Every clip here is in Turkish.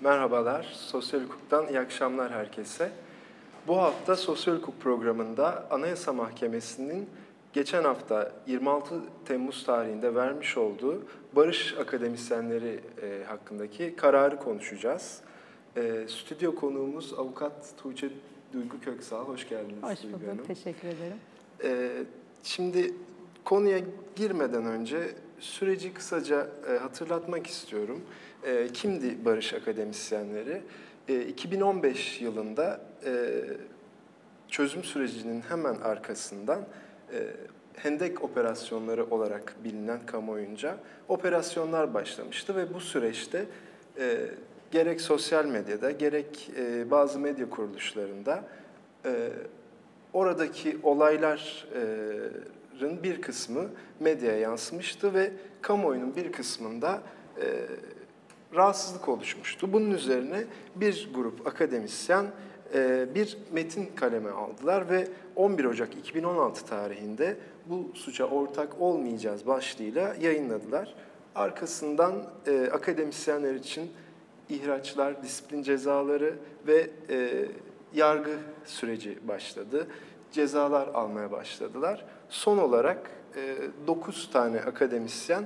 Merhabalar, Sosyal Hukuk'tan iyi akşamlar herkese. Bu hafta Sosyal Hukuk programında Anayasa Mahkemesi'nin geçen hafta 26 Temmuz tarihinde vermiş olduğu Barış Akademisyenleri e, hakkındaki kararı konuşacağız. E, stüdyo konuğumuz avukat Tuğçe Duygu Köksal. Hoş geldiniz Hoş Duygu bulduk, Hanım. teşekkür ederim. E, şimdi konuya girmeden önce süreci kısaca hatırlatmak istiyorum. E, kimdi Barış Akademisyenleri? E, 2015 yılında e, çözüm sürecinin hemen arkasından e, hendek operasyonları olarak bilinen kamuoyunca operasyonlar başlamıştı ve bu süreçte e, gerek sosyal medyada gerek e, bazı medya kuruluşlarında e, oradaki olayların bir kısmı medyaya yansımıştı ve kamuoyunun bir kısmında e, rahatsızlık oluşmuştu. Bunun üzerine bir grup akademisyen e, bir metin kaleme aldılar ve 11 Ocak 2016 tarihinde bu suça ortak olmayacağız başlığıyla yayınladılar. Arkasından e, akademisyenler için ihraçlar, disiplin cezaları ve e, yargı süreci başladı. Cezalar almaya başladılar. Son olarak e, 9 tane akademisyen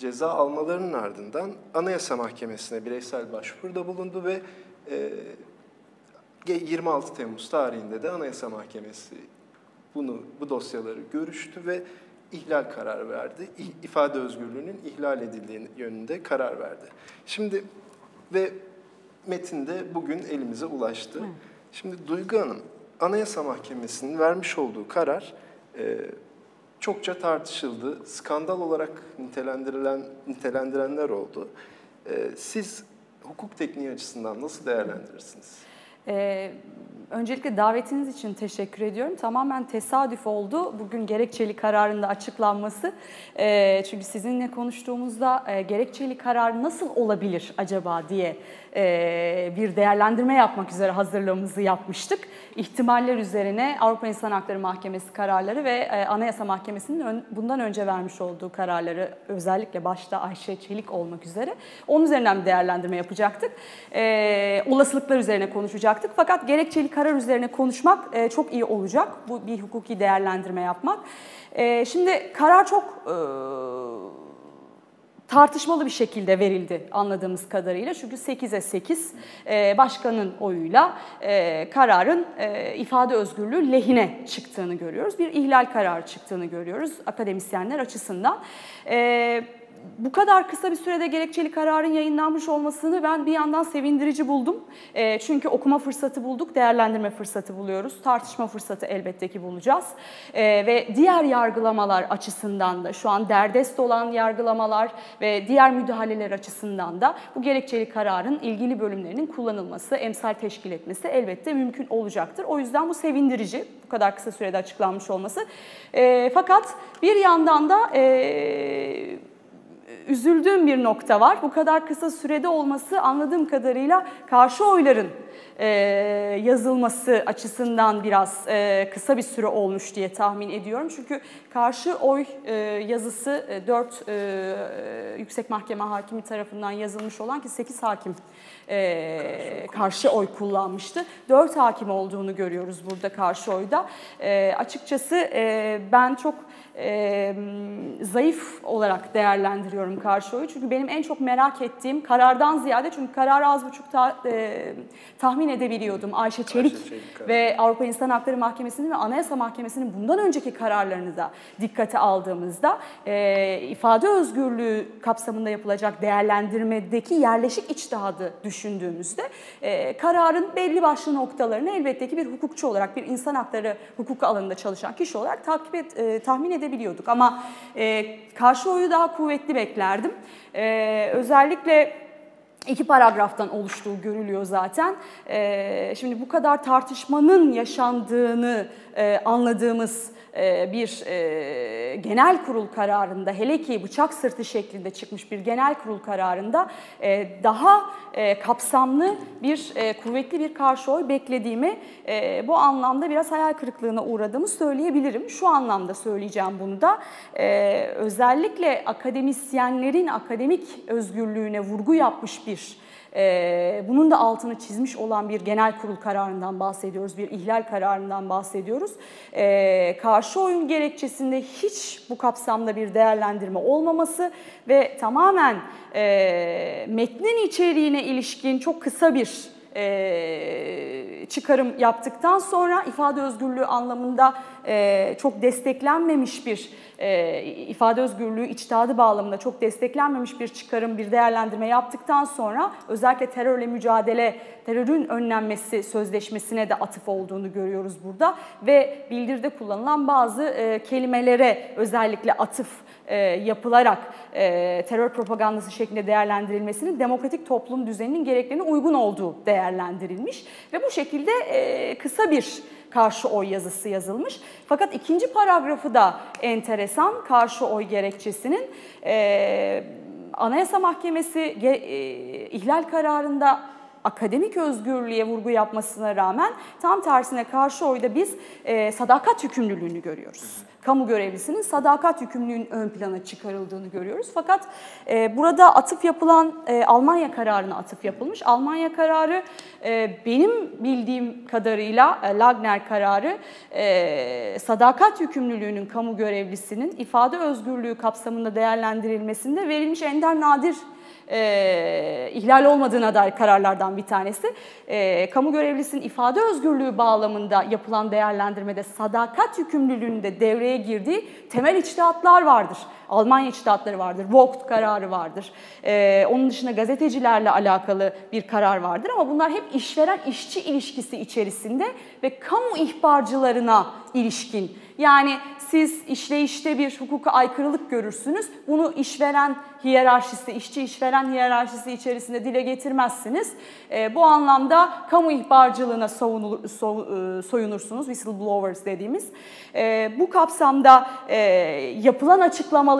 ceza almalarının ardından Anayasa Mahkemesi'ne bireysel başvuruda bulundu ve e, 26 Temmuz tarihinde de Anayasa Mahkemesi bunu bu dosyaları görüştü ve ihlal kararı verdi. İfade özgürlüğünün ihlal edildiği yönünde karar verdi. Şimdi ve metin de bugün elimize ulaştı. Evet. Şimdi Duygu Hanım, Anayasa Mahkemesi'nin vermiş olduğu karar e, çokça tartışıldı. Skandal olarak nitelendirilen nitelendirenler oldu. E, siz hukuk tekniği açısından nasıl değerlendirirsiniz? Ee, öncelikle davetiniz için teşekkür ediyorum. Tamamen tesadüf oldu bugün gerekçeli kararın da açıklanması. Ee, çünkü sizinle konuştuğumuzda e, gerekçeli karar nasıl olabilir acaba diye bir değerlendirme yapmak üzere hazırlığımızı yapmıştık. İhtimaller üzerine Avrupa İnsan Hakları Mahkemesi kararları ve e, Anayasa Mahkemesi'nin bundan önce vermiş olduğu kararları özellikle başta Ayşe Çelik olmak üzere onun üzerinden bir değerlendirme yapacaktık. E, olasılıklar üzerine konuşacaktık. Fakat gerekçeli karar üzerine konuşmak e, çok iyi olacak. Bu bir hukuki değerlendirme yapmak. E, şimdi karar çok e, tartışmalı bir şekilde verildi anladığımız kadarıyla. Çünkü 8'e 8 e, başkanın oyuyla e, kararın e, ifade özgürlüğü lehine çıktığını görüyoruz. Bir ihlal kararı çıktığını görüyoruz akademisyenler açısından. E, bu kadar kısa bir sürede gerekçeli kararın yayınlanmış olmasını ben bir yandan sevindirici buldum. E, çünkü okuma fırsatı bulduk, değerlendirme fırsatı buluyoruz. Tartışma fırsatı elbette ki bulacağız. E, ve diğer yargılamalar açısından da şu an derdest olan yargılamalar ve diğer müdahaleler açısından da bu gerekçeli kararın ilgili bölümlerinin kullanılması, emsal teşkil etmesi elbette mümkün olacaktır. O yüzden bu sevindirici bu kadar kısa sürede açıklanmış olması. E, fakat bir yandan da... E, üzüldüğüm bir nokta var. Bu kadar kısa sürede olması anladığım kadarıyla karşı oyların e, yazılması açısından biraz e, kısa bir süre olmuş diye tahmin ediyorum. Çünkü karşı oy e, yazısı e, 4 e, Yüksek Mahkeme Hakimi tarafından yazılmış olan ki 8 hakim e, karşı oy kullanmıştı. 4 hakim olduğunu görüyoruz burada karşı oyda. E, açıkçası e, ben çok e, zayıf olarak değerlendiriyorum karşı oyu. Çünkü benim en çok merak ettiğim karardan ziyade çünkü kararı az buçuk ta, e, tahmin edebiliyordum. Ayşe Çelik, Ayşe Çelik, ve Avrupa İnsan Hakları Mahkemesi'nin ve Anayasa Mahkemesi'nin bundan önceki kararlarını da dikkate aldığımızda e, ifade özgürlüğü kapsamında yapılacak değerlendirmedeki yerleşik içtihadı düşündüğümüzde e, kararın belli başlı noktalarını elbette ki bir hukukçu olarak, bir insan hakları hukuku alanında çalışan kişi olarak takip et, e, tahmin edebiliyorduk. Ama e, karşı oyu daha kuvvetli beklerdim. E, özellikle iki paragraftan oluştuğu görülüyor zaten. Ee, şimdi bu kadar tartışmanın yaşandığını e, anladığımız e, bir e, genel kurul kararında hele ki bıçak sırtı şeklinde çıkmış bir genel kurul kararında daha kapsamlı bir kuvvetli bir karşı oy beklediğimi bu anlamda biraz hayal kırıklığına uğradığımı söyleyebilirim. Şu anlamda söyleyeceğim bunu da özellikle akademisyenlerin akademik özgürlüğüne vurgu yapmış bir e, bunun da altını çizmiş olan bir genel kurul kararından bahsediyoruz, bir ihlal kararından bahsediyoruz. E, karşı oyun gerekçesinde hiç bu kapsamda bir değerlendirme olmaması ve tamamen e, metnin içeriğine ilişkin çok kısa bir e, çıkarım yaptıktan sonra ifade özgürlüğü anlamında e, çok desteklenmemiş bir e, ifade özgürlüğü içtihadı bağlamında çok desteklenmemiş bir çıkarım, bir değerlendirme yaptıktan sonra özellikle terörle mücadele, terörün önlenmesi sözleşmesine de atıf olduğunu görüyoruz burada. Ve bildiride kullanılan bazı e, kelimelere özellikle atıf e, yapılarak e, terör propagandası şeklinde değerlendirilmesinin demokratik toplum düzeninin gereklerine uygun olduğu değerlendirilmiş ve bu şekilde e, kısa bir karşı oy yazısı yazılmış. Fakat ikinci paragrafı da enteresan karşı oy gerekçesinin Anayasa Mahkemesi ihlal kararında akademik özgürlüğe vurgu yapmasına rağmen tam tersine karşı oyda biz e, sadakat yükümlülüğünü görüyoruz kamu görevlisinin sadakat yükümlülüğünün ön plana çıkarıldığını görüyoruz. Fakat e, burada atıf yapılan e, Almanya kararına atıf yapılmış. Almanya kararı e, benim bildiğim kadarıyla e, Lagner kararı e, sadakat yükümlülüğünün kamu görevlisinin ifade özgürlüğü kapsamında değerlendirilmesinde verilmiş ender nadir e, ihlal olmadığına dair kararlardan bir tanesi. E, kamu görevlisinin ifade özgürlüğü bağlamında yapılan değerlendirmede sadakat yükümlülüğünde devreye girdiği temel içtihatlar vardır. Almanya içtihatları vardır, Vogt kararı vardır. E, onun dışında gazetecilerle alakalı bir karar vardır ama bunlar hep işveren-işçi ilişkisi içerisinde ve kamu ihbarcılarına ilişkin. Yani siz işleyişte bir hukuka aykırılık görürsünüz. Bunu işveren hiyerarşisi, işçi işveren hiyerarşisi içerisinde dile getirmezsiniz. E, bu anlamda kamu ihbarcılığına savunulur, so, e, soyunursunuz, whistleblowers dediğimiz. E, bu kapsamda e, yapılan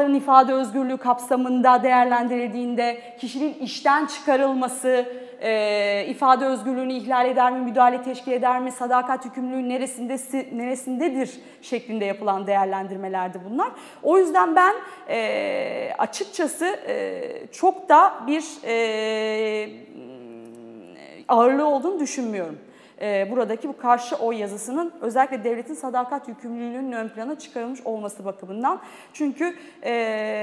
açıklamaların ifade özgürlüğü kapsamında değerlendirildiğinde kişinin işten çıkarılması, e, ifade özgürlüğünü ihlal eder mi, müdahale teşkil eder mi, sadakat yükümlülüğü neresinde, neresindedir şeklinde yapılan değerlendirmelerdi bunlar. O yüzden ben e, açıkçası e, çok da bir e, ağırlığı olduğunu düşünmüyorum. E, buradaki bu karşı oy yazısının özellikle devletin sadakat yükümlülüğünün ön plana çıkarılmış olması bakımından. Çünkü e,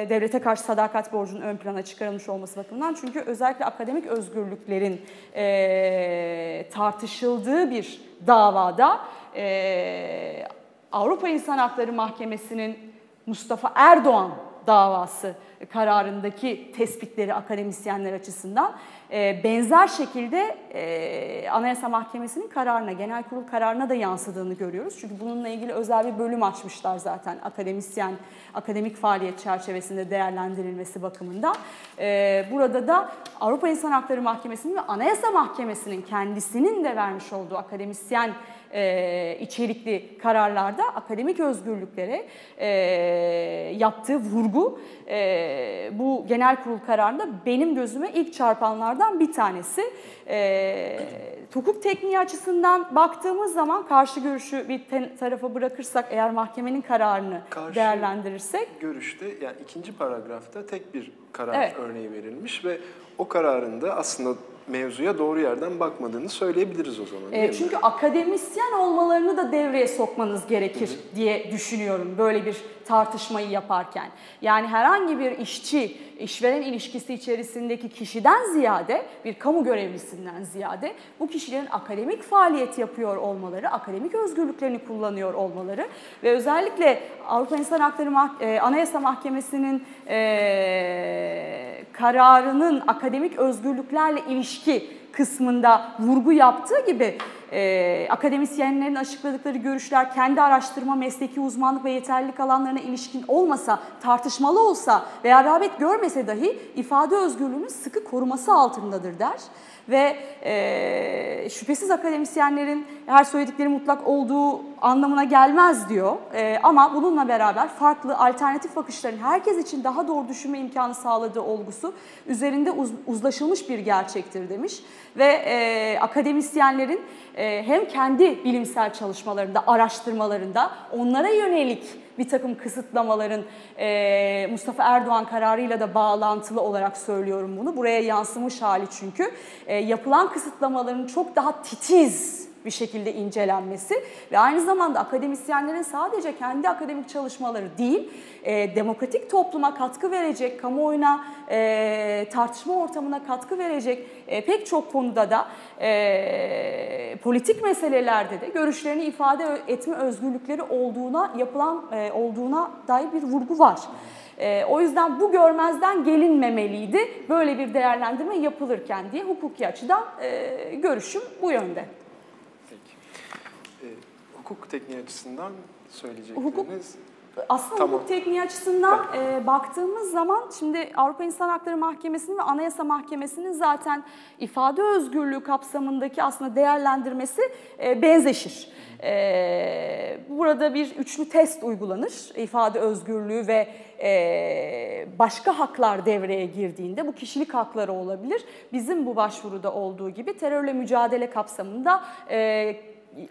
devlete karşı sadakat borcunun ön plana çıkarılmış olması bakımından. Çünkü özellikle akademik özgürlüklerin e, tartışıldığı bir davada e, Avrupa İnsan Hakları Mahkemesi'nin Mustafa Erdoğan davası kararındaki tespitleri akademisyenler açısından e, benzer şekilde e, Anayasa Mahkemesi'nin kararına, genel kurul kararına da yansıdığını görüyoruz. Çünkü bununla ilgili özel bir bölüm açmışlar zaten akademisyen, akademik faaliyet çerçevesinde değerlendirilmesi bakımından. E, burada da Avrupa İnsan Hakları Mahkemesi'nin ve Anayasa Mahkemesi'nin kendisinin de vermiş olduğu akademisyen e, içerikli kararlarda akademik özgürlüklere e, yaptığı vurgu e, bu genel kurul kararında benim gözüme ilk çarpanlardan bir tanesi. E, hukuk tekniği açısından baktığımız zaman karşı görüşü bir tarafa bırakırsak eğer mahkemenin kararını karşı değerlendirirsek. görüşte yani ikinci paragrafta tek bir karar evet. örneği verilmiş ve o kararında aslında mevzuya doğru yerden bakmadığını söyleyebiliriz o zaman. E, çünkü mi? akademisyen olmalarını da devreye sokmanız gerekir Hı-hı. diye düşünüyorum böyle bir tartışmayı yaparken. Yani herhangi bir işçi, işveren ilişkisi içerisindeki kişiden ziyade, bir kamu görevlisinden ziyade bu kişilerin akademik faaliyet yapıyor olmaları, akademik özgürlüklerini kullanıyor olmaları ve özellikle Avrupa İnsan Hakları Mah- e, Anayasa Mahkemesi'nin e, kararının akademik özgürlüklerle ilişki kısmında vurgu yaptığı gibi e, akademisyenlerin açıkladıkları görüşler kendi araştırma, mesleki uzmanlık ve yeterlilik alanlarına ilişkin olmasa, tartışmalı olsa veya rağbet görmese dahi ifade özgürlüğünün sıkı koruması altındadır der ve e, şüphesiz akademisyenlerin her söyledikleri mutlak olduğu anlamına gelmez diyor. E, ama bununla beraber farklı alternatif bakışların herkes için daha doğru düşünme imkanı sağladığı olgusu üzerinde uz, uzlaşılmış bir gerçektir demiş. Ve e, akademisyenlerin e, hem kendi bilimsel çalışmalarında, araştırmalarında onlara yönelik bir takım kısıtlamaların e, Mustafa Erdoğan kararıyla da bağlantılı olarak söylüyorum bunu. Buraya yansımış hali çünkü. E, yapılan kısıtlamaların çok daha titiz bir şekilde incelenmesi ve aynı zamanda akademisyenlerin sadece kendi akademik çalışmaları değil, e, demokratik topluma katkı verecek, kamuoyuna e, tartışma ortamına katkı verecek e, pek çok konuda da e, politik meselelerde de görüşlerini ifade etme özgürlükleri olduğuna yapılan e, olduğuna dair bir vurgu var. E, o yüzden bu görmezden gelinmemeliydi böyle bir değerlendirme yapılırken diye hukuki açıdan e, görüşüm bu yönde. Hukuk tekniği açısından söyleyecekleriniz... Hukuk aslında Tamam. hukuk tekniği açısından e, baktığımız zaman şimdi Avrupa İnsan Hakları Mahkemesi'nin ve Anayasa Mahkemesi'nin zaten ifade özgürlüğü kapsamındaki aslında değerlendirmesi e, benzeşir. E, burada bir üçlü test uygulanır. İfade özgürlüğü ve e, başka haklar devreye girdiğinde bu kişilik hakları olabilir. Bizim bu başvuruda olduğu gibi terörle mücadele kapsamında e,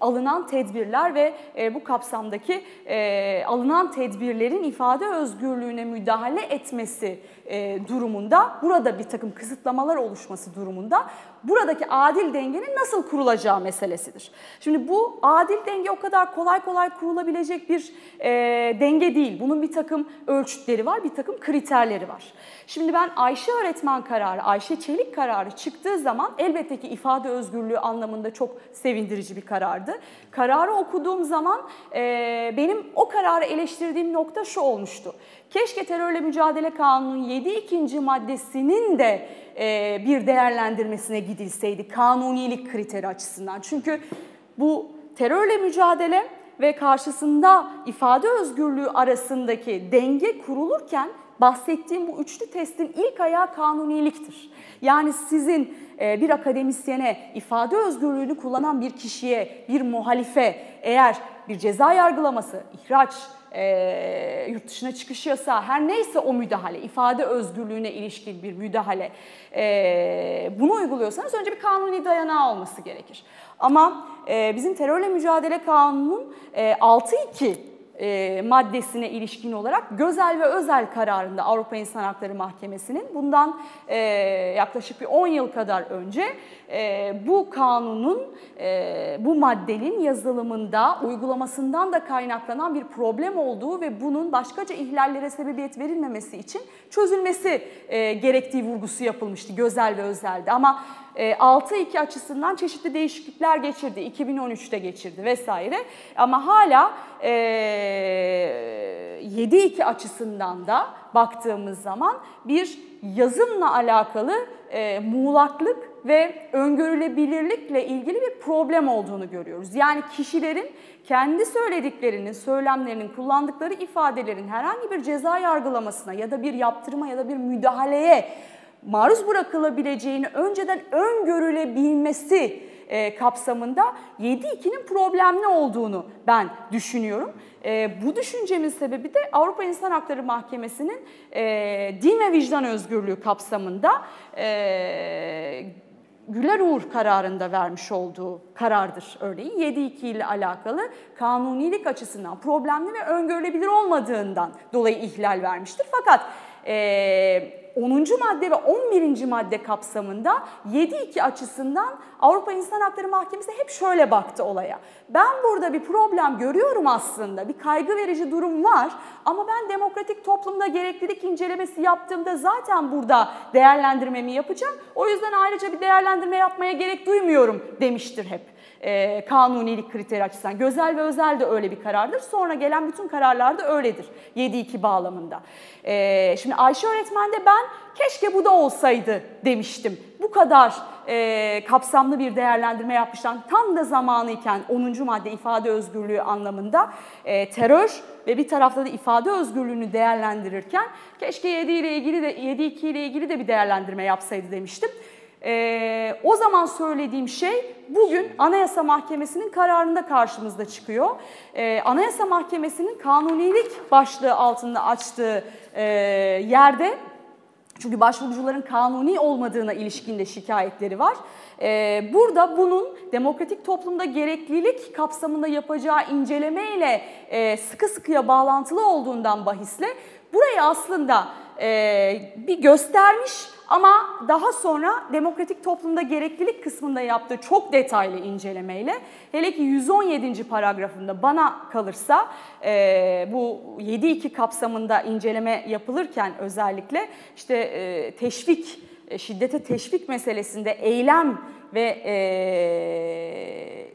alınan tedbirler ve e, bu kapsamdaki e, alınan tedbirlerin ifade özgürlüğüne müdahale etmesi e, durumunda, burada bir takım kısıtlamalar oluşması durumunda buradaki adil dengenin nasıl kurulacağı meselesidir. Şimdi bu adil denge o kadar kolay kolay kurulabilecek bir e, denge değil. Bunun bir takım ölçütleri var, bir takım kriterleri var. Şimdi ben Ayşe öğretmen kararı, Ayşe Çelik kararı çıktığı zaman elbette ki ifade özgürlüğü anlamında çok sevindirici bir karardı. Kararı okuduğum zaman e, benim o kararı eleştirdiğim nokta şu olmuştu. Keşke terörle mücadele kanunun 7 ikinci maddesinin de e, bir değerlendirmesine gidilseydi kanunilik kriteri açısından. Çünkü bu terörle mücadele ve karşısında ifade özgürlüğü arasındaki denge kurulurken bahsettiğim bu üçlü testin ilk ayağı kanuniliktir. Yani sizin e, bir akademisyene, ifade özgürlüğünü kullanan bir kişiye, bir muhalife eğer bir ceza yargılaması, ihraç, e, yurt dışına çıkış yasağı her neyse o müdahale, ifade özgürlüğüne ilişkin bir müdahale e, bunu uyguluyorsanız önce bir kanuni dayanağı olması gerekir. Ama e, bizim terörle mücadele kanunun e, 6.2 e, maddesine ilişkin olarak Gözel ve Özel kararında Avrupa İnsan Hakları Mahkemesi'nin bundan e, yaklaşık bir 10 yıl kadar önce e, bu kanunun, e, bu maddenin yazılımında, uygulamasından da kaynaklanan bir problem olduğu ve bunun başkaca ihlallere sebebiyet verilmemesi için çözülmesi e, gerektiği vurgusu yapılmıştı Gözel ve Özel'de. Ama 6-2 açısından çeşitli değişiklikler geçirdi. 2013'te geçirdi vesaire. Ama hala 7-2 açısından da baktığımız zaman bir yazımla alakalı muğlaklık ve öngörülebilirlikle ilgili bir problem olduğunu görüyoruz. Yani kişilerin kendi söylediklerinin, söylemlerinin, kullandıkları ifadelerin herhangi bir ceza yargılamasına ya da bir yaptırıma ya da bir müdahaleye maruz bırakılabileceğini önceden öngörülebilmesi e, kapsamında 7.2'nin problemli olduğunu ben düşünüyorum. E, bu düşüncemin sebebi de Avrupa İnsan Hakları Mahkemesi'nin e, din ve vicdan özgürlüğü kapsamında e, Güler Uğur kararında vermiş olduğu karardır örneğin. 7.2 ile alakalı kanunilik açısından problemli ve öngörülebilir olmadığından dolayı ihlal vermiştir. Fakat e, 10. madde ve 11. madde kapsamında 7.2 açısından Avrupa İnsan Hakları Mahkemesi hep şöyle baktı olaya. Ben burada bir problem görüyorum aslında, bir kaygı verici durum var ama ben demokratik toplumda gereklilik incelemesi yaptığımda zaten burada değerlendirmemi yapacağım. O yüzden ayrıca bir değerlendirme yapmaya gerek duymuyorum demiştir hep e, kanunilik kriteri açısından. Gözel ve özel de öyle bir karardır. Sonra gelen bütün kararlar da öyledir 7-2 bağlamında. E, şimdi Ayşe öğretmen de ben keşke bu da olsaydı demiştim. Bu kadar e, kapsamlı bir değerlendirme yapmışlar. Tam da zamanıyken 10. madde ifade özgürlüğü anlamında e, terör ve bir tarafta da ifade özgürlüğünü değerlendirirken keşke 7 ile ilgili de 7-2 ile ilgili de bir değerlendirme yapsaydı demiştim. Ee, o zaman söylediğim şey bugün Anayasa Mahkemesi'nin kararında karşımızda çıkıyor. Ee, Anayasa Mahkemesi'nin kanunilik başlığı altında açtığı e, yerde Çünkü başvurucuların kanuni olmadığına ilişkin de şikayetleri var. Ee, burada bunun demokratik toplumda gereklilik kapsamında yapacağı incelemeyle e, sıkı sıkıya bağlantılı olduğundan bahisle burayı aslında e, bir göstermiş ama daha sonra demokratik toplumda gereklilik kısmında yaptığı çok detaylı incelemeyle hele ki 117. paragrafında bana kalırsa e, bu 7.2 kapsamında inceleme yapılırken özellikle işte e, teşvik, e, şiddete teşvik meselesinde eylem ve e,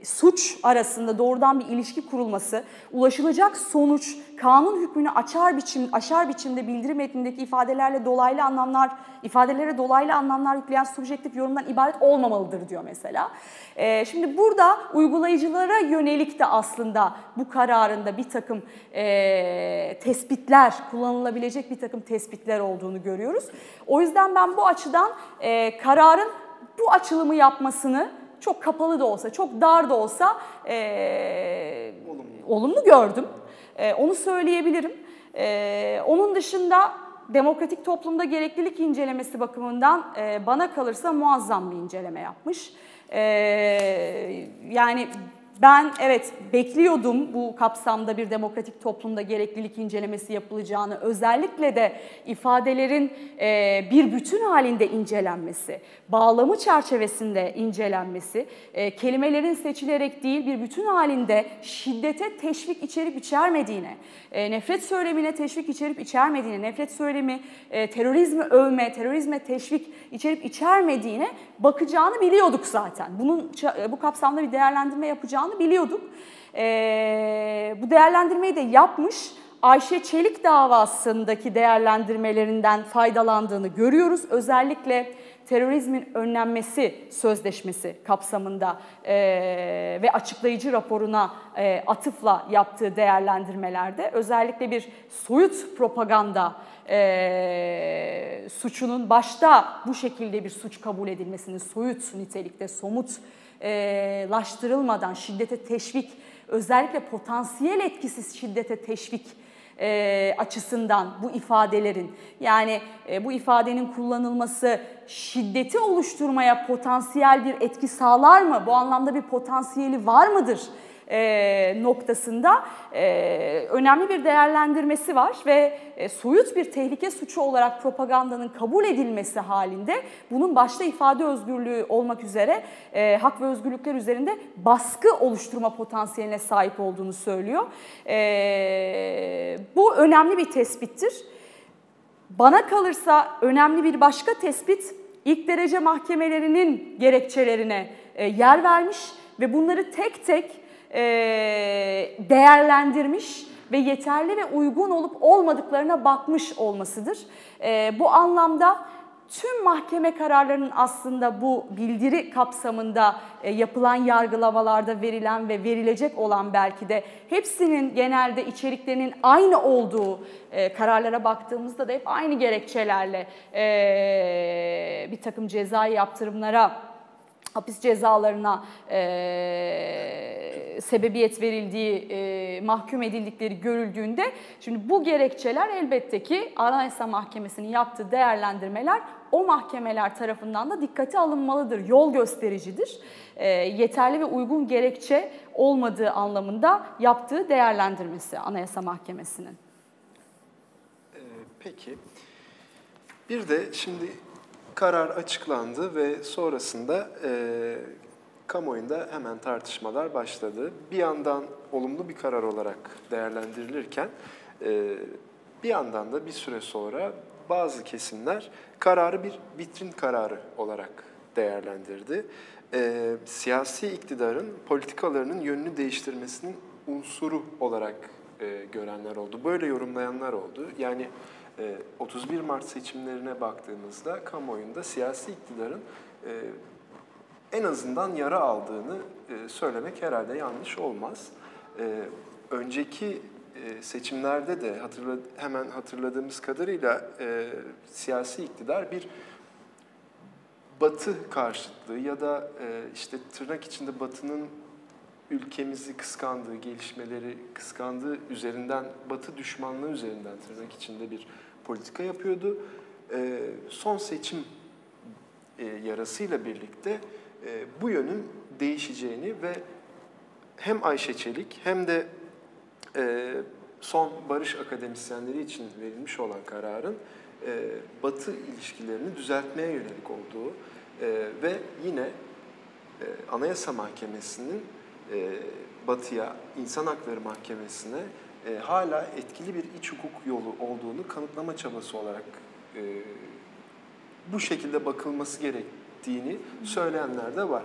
suç arasında doğrudan bir ilişki kurulması, ulaşılacak sonuç kanun hükmünü açar biçim, aşar biçimde bildirim metnindeki ifadelerle dolaylı anlamlar, ifadelere dolaylı anlamlar yükleyen subjektif yorumdan ibaret olmamalıdır diyor mesela. E, şimdi burada uygulayıcılara yönelik de aslında bu kararında bir takım e, tespitler, kullanılabilecek bir takım tespitler olduğunu görüyoruz. O yüzden ben bu açıdan e, kararın bu açılımı yapmasını çok kapalı da olsa, çok dar da olsa e, olumlu. olumlu gördüm. E, onu söyleyebilirim. E, onun dışında demokratik toplumda gereklilik incelemesi bakımından e, bana kalırsa muazzam bir inceleme yapmış. E, yani ben evet bekliyordum bu kapsamda bir demokratik toplumda gereklilik incelemesi yapılacağını. Özellikle de ifadelerin e, bir bütün halinde incelenmesi, bağlamı çerçevesinde incelenmesi, e, kelimelerin seçilerek değil bir bütün halinde şiddete teşvik içerip içermediğine, e, nefret söylemine teşvik içerip içermediğine, nefret söylemi, e, terörizmi övme, terörizme teşvik içerip içermediğine bakacağını biliyorduk zaten. Bunun bu kapsamda bir değerlendirme yapacağını biliyorduk. E, bu değerlendirmeyi de yapmış. Ayşe Çelik davasındaki değerlendirmelerinden faydalandığını görüyoruz. Özellikle terörizmin önlenmesi sözleşmesi kapsamında e, ve açıklayıcı raporuna e, atıfla yaptığı değerlendirmelerde özellikle bir soyut propaganda e, suçunun başta bu şekilde bir suç kabul edilmesinin soyut nitelikte somut laştırılmadan şiddete teşvik özellikle potansiyel etkisiz şiddete teşvik e, açısından bu ifadelerin yani e, bu ifadenin kullanılması şiddeti oluşturmaya potansiyel bir etki sağlar mı? Bu anlamda bir potansiyeli var mıdır? E, noktasında e, önemli bir değerlendirmesi var ve e, soyut bir tehlike suçu olarak propagandanın kabul edilmesi halinde bunun başta ifade özgürlüğü olmak üzere hak ve özgürlükler üzerinde baskı oluşturma potansiyeline sahip olduğunu söylüyor. Bu önemli bir tespittir. Bana kalırsa önemli bir başka tespit ilk derece mahkemelerinin gerekçelerine yer vermiş ve bunları tek tek değerlendirmiş ve yeterli ve uygun olup olmadıklarına bakmış olmasıdır. E, bu anlamda tüm mahkeme kararlarının aslında bu bildiri kapsamında e, yapılan yargılamalarda verilen ve verilecek olan belki de hepsinin genelde içeriklerinin aynı olduğu kararlara baktığımızda da hep aynı gerekçelerle bir takım cezai yaptırımlara hapis cezalarına e, sebebiyet verildiği, e, mahkum edildikleri görüldüğünde şimdi bu gerekçeler elbette ki Anayasa Mahkemesi'nin yaptığı değerlendirmeler o mahkemeler tarafından da dikkate alınmalıdır, yol göstericidir. E, yeterli ve uygun gerekçe olmadığı anlamında yaptığı değerlendirmesi Anayasa Mahkemesi'nin. Ee, peki. Bir de şimdi karar açıklandı ve sonrasında e, kamuoyunda hemen tartışmalar başladı. Bir yandan olumlu bir karar olarak değerlendirilirken e, bir yandan da bir süre sonra bazı kesimler kararı bir vitrin kararı olarak değerlendirdi. E, siyasi iktidarın politikalarının yönünü değiştirmesinin unsuru olarak e, görenler oldu. Böyle yorumlayanlar oldu. Yani 31 ee, Mart seçimlerine baktığımızda kamuoyunda siyasi iktidarın e, en azından yara aldığını e, söylemek herhalde yanlış olmaz. E, önceki seçimlerde de hemen hatırladığımız kadarıyla siyasi iktidar bir Batı karşıtlığı ya da işte tırnak içinde Batı'nın ülkemizi kıskandığı, gelişmeleri kıskandığı üzerinden, Batı düşmanlığı üzerinden tırnak içinde bir politika yapıyordu. e, son seçim e, yarasıyla birlikte e, bu yönün değişeceğini ve hem Ayşe Çelik hem de e, son barış akademisyenleri için verilmiş olan kararın e, Batı ilişkilerini düzeltmeye yönelik olduğu e, ve yine e, Anayasa Mahkemesi'nin e, Batı'ya, İnsan Hakları Mahkemesi'ne e, hala etkili bir iç hukuk yolu olduğunu kanıtlama çabası olarak e, bu şekilde bakılması gerektiğini söyleyenler de var.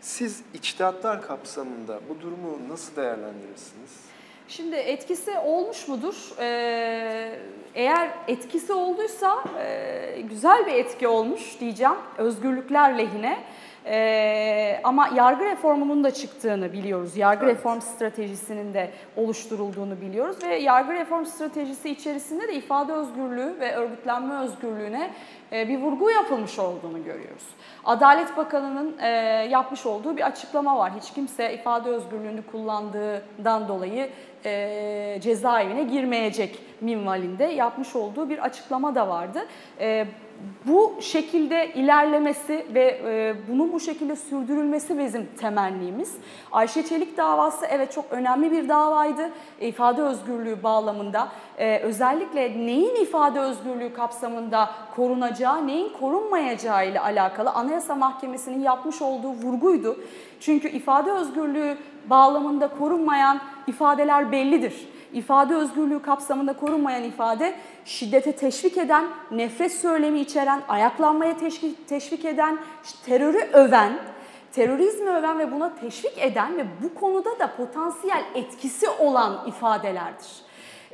Siz içtihatlar kapsamında bu durumu nasıl değerlendirirsiniz? Şimdi etkisi olmuş mudur? Ee, eğer etkisi olduysa e, güzel bir etki olmuş diyeceğim özgürlükler lehine. Ee, ama yargı reformunun da çıktığını biliyoruz. Yargı evet. reform stratejisinin de oluşturulduğunu biliyoruz ve yargı reform stratejisi içerisinde de ifade özgürlüğü ve örgütlenme özgürlüğüne e, bir vurgu yapılmış olduğunu görüyoruz. Adalet Bakanı'nın e, yapmış olduğu bir açıklama var. Hiç kimse ifade özgürlüğünü kullandığından dolayı e, cezaevine girmeyecek minvalinde yapmış olduğu bir açıklama da vardı. E, bu şekilde ilerlemesi ve e, bunun bu şekilde sürdürülmesi bizim temennimiz. Ayşe Çelik davası evet çok önemli bir davaydı ifade özgürlüğü bağlamında. E, özellikle neyin ifade özgürlüğü kapsamında korunacağı, neyin korunmayacağı ile alakalı Anayasa Mahkemesi'nin yapmış olduğu vurguydu. Çünkü ifade özgürlüğü bağlamında korunmayan ifadeler bellidir ifade özgürlüğü kapsamında korunmayan ifade şiddete teşvik eden, nefret söylemi içeren, ayaklanmaya teşvik, eden, terörü öven, terörizmi öven ve buna teşvik eden ve bu konuda da potansiyel etkisi olan ifadelerdir.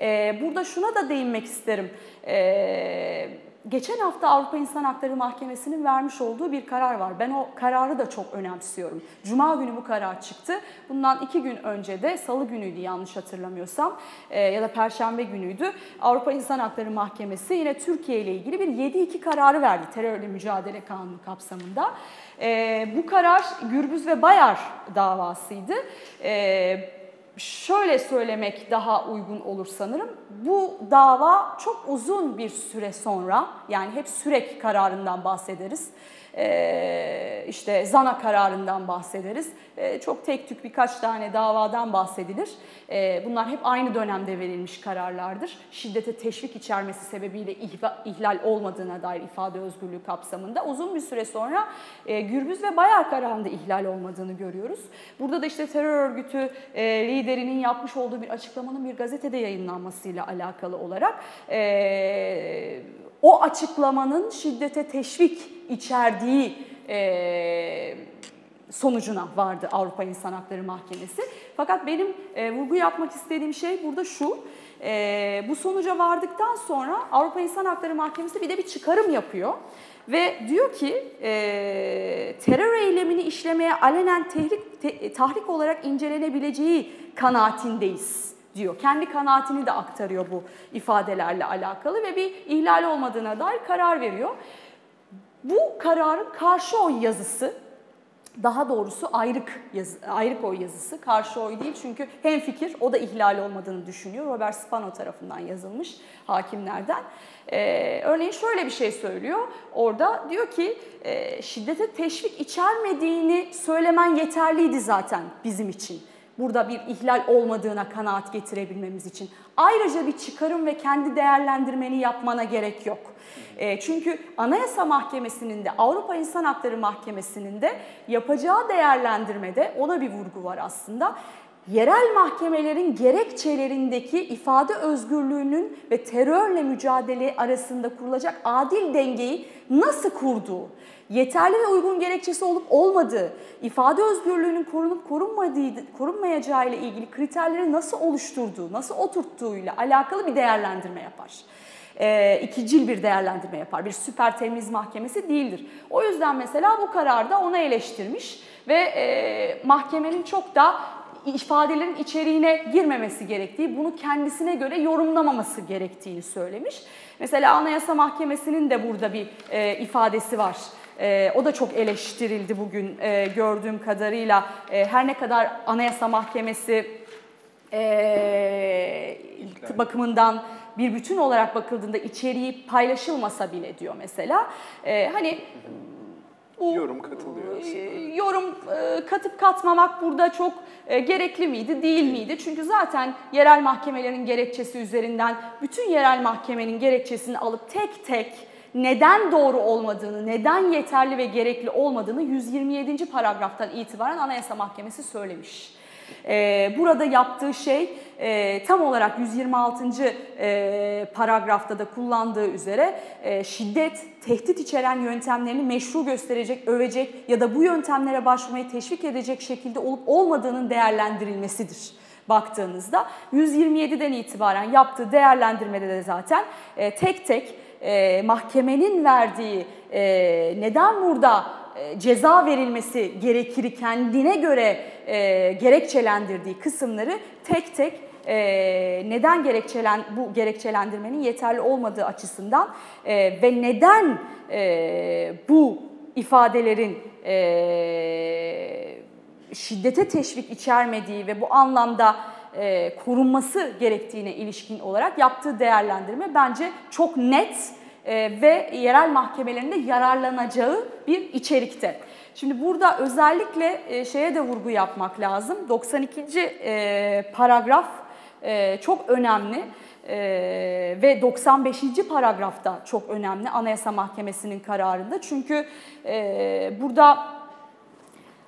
Ee, burada şuna da değinmek isterim. Ee, geçen hafta Avrupa İnsan Hakları Mahkemesi'nin vermiş olduğu bir karar var. Ben o kararı da çok önemsiyorum. Cuma günü bu karar çıktı. Bundan iki gün önce de salı günüydü yanlış hatırlamıyorsam e, ya da perşembe günüydü. Avrupa İnsan Hakları Mahkemesi yine Türkiye ile ilgili bir 7-2 kararı verdi terörle mücadele kanunu kapsamında. E, bu karar Gürbüz ve Bayar davasıydı. E, şöyle söylemek daha uygun olur sanırım. Bu dava çok uzun bir süre sonra yani hep sürek kararından bahsederiz işte Zana kararından bahsederiz. E, çok tek tük birkaç tane davadan bahsedilir. E, bunlar hep aynı dönemde verilmiş kararlardır. Şiddete teşvik içermesi sebebiyle ihlal olmadığına dair ifade özgürlüğü kapsamında uzun bir süre sonra e, Gürbüz ve Bayar kararında ihlal olmadığını görüyoruz. Burada da işte terör örgütü e, liderinin yapmış olduğu bir açıklamanın bir gazetede yayınlanmasıyla alakalı olarak e, o açıklamanın şiddete teşvik içerdiği e, sonucuna vardı Avrupa İnsan Hakları Mahkemesi. Fakat benim e, vurgu yapmak istediğim şey burada şu. E, bu sonuca vardıktan sonra Avrupa İnsan Hakları Mahkemesi bir de bir çıkarım yapıyor. Ve diyor ki e, terör eylemini işlemeye alenen tehrik, te, tahrik olarak incelenebileceği kanaatindeyiz diyor. Kendi kanaatini de aktarıyor bu ifadelerle alakalı ve bir ihlal olmadığına dair karar veriyor. Bu kararın karşı oy yazısı, daha doğrusu ayrık yazı, ayrık oy yazısı, karşı oy değil çünkü hem fikir o da ihlal olmadığını düşünüyor. Robert Spano tarafından yazılmış hakimlerden. Ee, örneğin şöyle bir şey söylüyor orada diyor ki e, şiddete teşvik içermediğini söylemen yeterliydi zaten bizim için burada bir ihlal olmadığına kanaat getirebilmemiz için. Ayrıca bir çıkarım ve kendi değerlendirmeni yapmana gerek yok. E, çünkü Anayasa Mahkemesi'nin de Avrupa İnsan Hakları Mahkemesi'nin de yapacağı değerlendirmede ona bir vurgu var aslında. Yerel mahkemelerin gerekçelerindeki ifade özgürlüğünün ve terörle mücadele arasında kurulacak adil dengeyi nasıl kurduğu, yeterli ve uygun gerekçesi olup olmadığı, ifade özgürlüğünün korunup korunmadığı, korunmayacağı ile ilgili kriterleri nasıl oluşturduğu, nasıl oturttuğuyla alakalı bir değerlendirme yapar. E, ikicil bir değerlendirme yapar. Bir süper temiz mahkemesi değildir. O yüzden mesela bu kararda ona eleştirmiş ve e, mahkemenin çok da ifadelerin içeriğine girmemesi gerektiği, bunu kendisine göre yorumlamaması gerektiğini söylemiş. Mesela Anayasa Mahkemesi'nin de burada bir e, ifadesi var. E, o da çok eleştirildi bugün e, gördüğüm kadarıyla. E, her ne kadar Anayasa Mahkemesi e, bakımından bir bütün olarak bakıldığında içeriği paylaşılmasa bile diyor mesela. E, hani bu yorum katılıyor. E, yorum e, katıp katmamak burada çok e, gerekli miydi, değil miydi? Çünkü zaten yerel mahkemelerin gerekçesi üzerinden bütün yerel mahkemenin gerekçesini alıp tek tek neden doğru olmadığını, neden yeterli ve gerekli olmadığını 127. paragraftan itibaren Anayasa Mahkemesi söylemiş. Ee, burada yaptığı şey e, tam olarak 126. E, paragrafta da kullandığı üzere e, şiddet, tehdit içeren yöntemlerini meşru gösterecek, övecek ya da bu yöntemlere başvurmayı teşvik edecek şekilde olup olmadığının değerlendirilmesidir baktığınızda 127'den itibaren yaptığı değerlendirmede de zaten tek tek mahkemenin verdiği neden burada e, ceza verilmesi gerekir kendine göre e, gerekçelendirdiği kısımları tek tek e, neden gerekçelen bu gerekçelendirmenin yeterli olmadığı açısından e, ve neden e, bu ifadelerin e, şiddete teşvik içermediği ve bu anlamda e, korunması gerektiğine ilişkin olarak yaptığı değerlendirme bence çok net e, ve yerel mahkemelerinde yararlanacağı bir içerikte. Şimdi burada özellikle e, şeye de vurgu yapmak lazım. 92. E, paragraf çok önemli ve 95. paragrafta çok önemli Anayasa Mahkemesi'nin kararında. Çünkü burada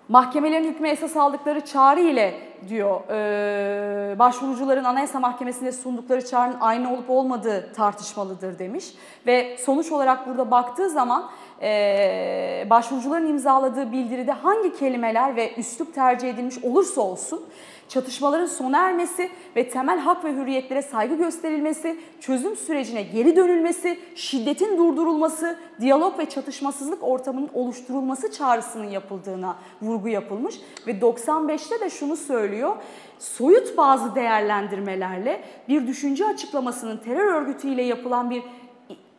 mahkemelerin hükmü esas aldıkları çağrı ile diyor e, başvurucuların Anayasa Mahkemesi'nde sundukları çağrının aynı olup olmadığı tartışmalıdır demiş. Ve sonuç olarak burada baktığı zaman e, başvurucuların imzaladığı bildiride hangi kelimeler ve üslup tercih edilmiş olursa olsun çatışmaların sona ermesi ve temel hak ve hürriyetlere saygı gösterilmesi, çözüm sürecine geri dönülmesi, şiddetin durdurulması, diyalog ve çatışmasızlık ortamının oluşturulması çağrısının yapıldığına vurgu yapılmış ve 95'te de şunu söylüyor. Soyut bazı değerlendirmelerle bir düşünce açıklamasının terör örgütüyle yapılan bir